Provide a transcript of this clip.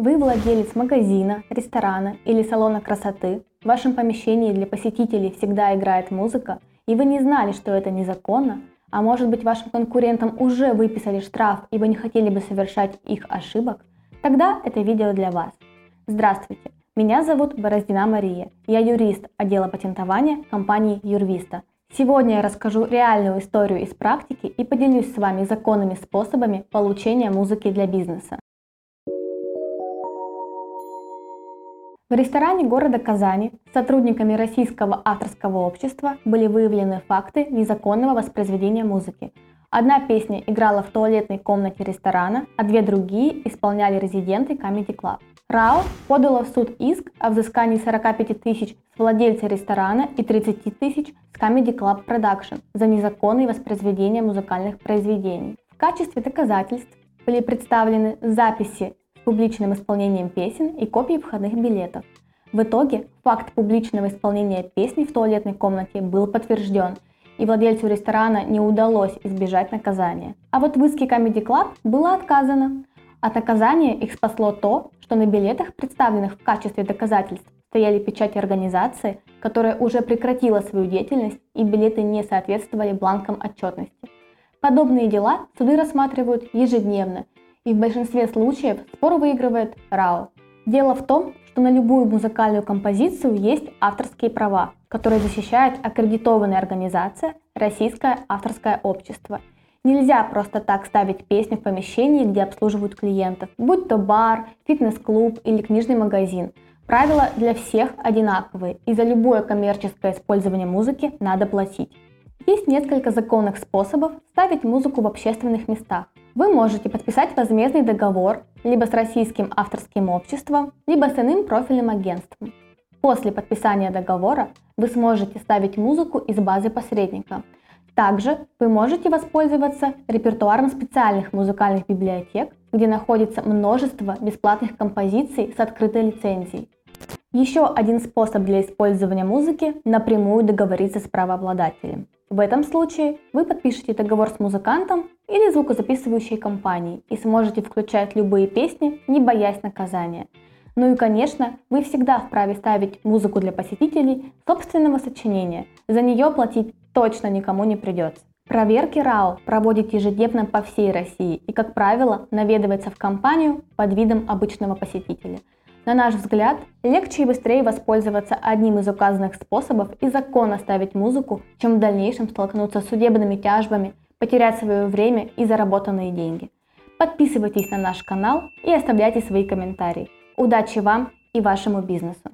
Вы владелец магазина, ресторана или салона красоты, в вашем помещении для посетителей всегда играет музыка, и вы не знали, что это незаконно, а может быть вашим конкурентам уже выписали штраф, и вы не хотели бы совершать их ошибок, тогда это видео для вас. Здравствуйте, меня зовут Бороздина Мария, я юрист отдела патентования компании Юрвиста. Сегодня я расскажу реальную историю из практики и поделюсь с вами законными способами получения музыки для бизнеса. В ресторане города Казани сотрудниками Российского авторского общества были выявлены факты незаконного воспроизведения музыки. Одна песня играла в туалетной комнате ресторана, а две другие исполняли резиденты Comedy Club. РАО подала в суд иск о взыскании 45 тысяч с владельца ресторана и 30 тысяч с Comedy Club Production за незаконное воспроизведение музыкальных произведений. В качестве доказательств были представлены записи публичным исполнением песен и копии входных билетов. В итоге факт публичного исполнения песни в туалетной комнате был подтвержден, и владельцу ресторана не удалось избежать наказания. А вот в иске Comedy Club было отказано. От наказания их спасло то, что на билетах, представленных в качестве доказательств, стояли печати организации, которая уже прекратила свою деятельность и билеты не соответствовали бланкам отчетности. Подобные дела суды рассматривают ежедневно и в большинстве случаев спор выигрывает РАО. Дело в том, что на любую музыкальную композицию есть авторские права, которые защищает аккредитованная организация Российское авторское общество. Нельзя просто так ставить песню в помещении, где обслуживают клиентов, будь то бар, фитнес-клуб или книжный магазин. Правила для всех одинаковые, и за любое коммерческое использование музыки надо платить. Есть несколько законных способов ставить музыку в общественных местах. Вы можете подписать возмездный договор либо с российским авторским обществом, либо с иным профильным агентством. После подписания договора вы сможете ставить музыку из базы посредника. Также вы можете воспользоваться репертуаром специальных музыкальных библиотек, где находится множество бесплатных композиций с открытой лицензией. Еще один способ для использования музыки – напрямую договориться с правообладателем. В этом случае вы подпишете договор с музыкантом или звукозаписывающей компанией и сможете включать любые песни, не боясь наказания. Ну и, конечно, вы всегда вправе ставить музыку для посетителей собственного сочинения. За нее платить точно никому не придется. Проверки РАО проводит ежедневно по всей России и, как правило, наведывается в компанию под видом обычного посетителя – на наш взгляд, легче и быстрее воспользоваться одним из указанных способов и законно ставить музыку, чем в дальнейшем столкнуться с судебными тяжбами, потерять свое время и заработанные деньги. Подписывайтесь на наш канал и оставляйте свои комментарии. Удачи вам и вашему бизнесу!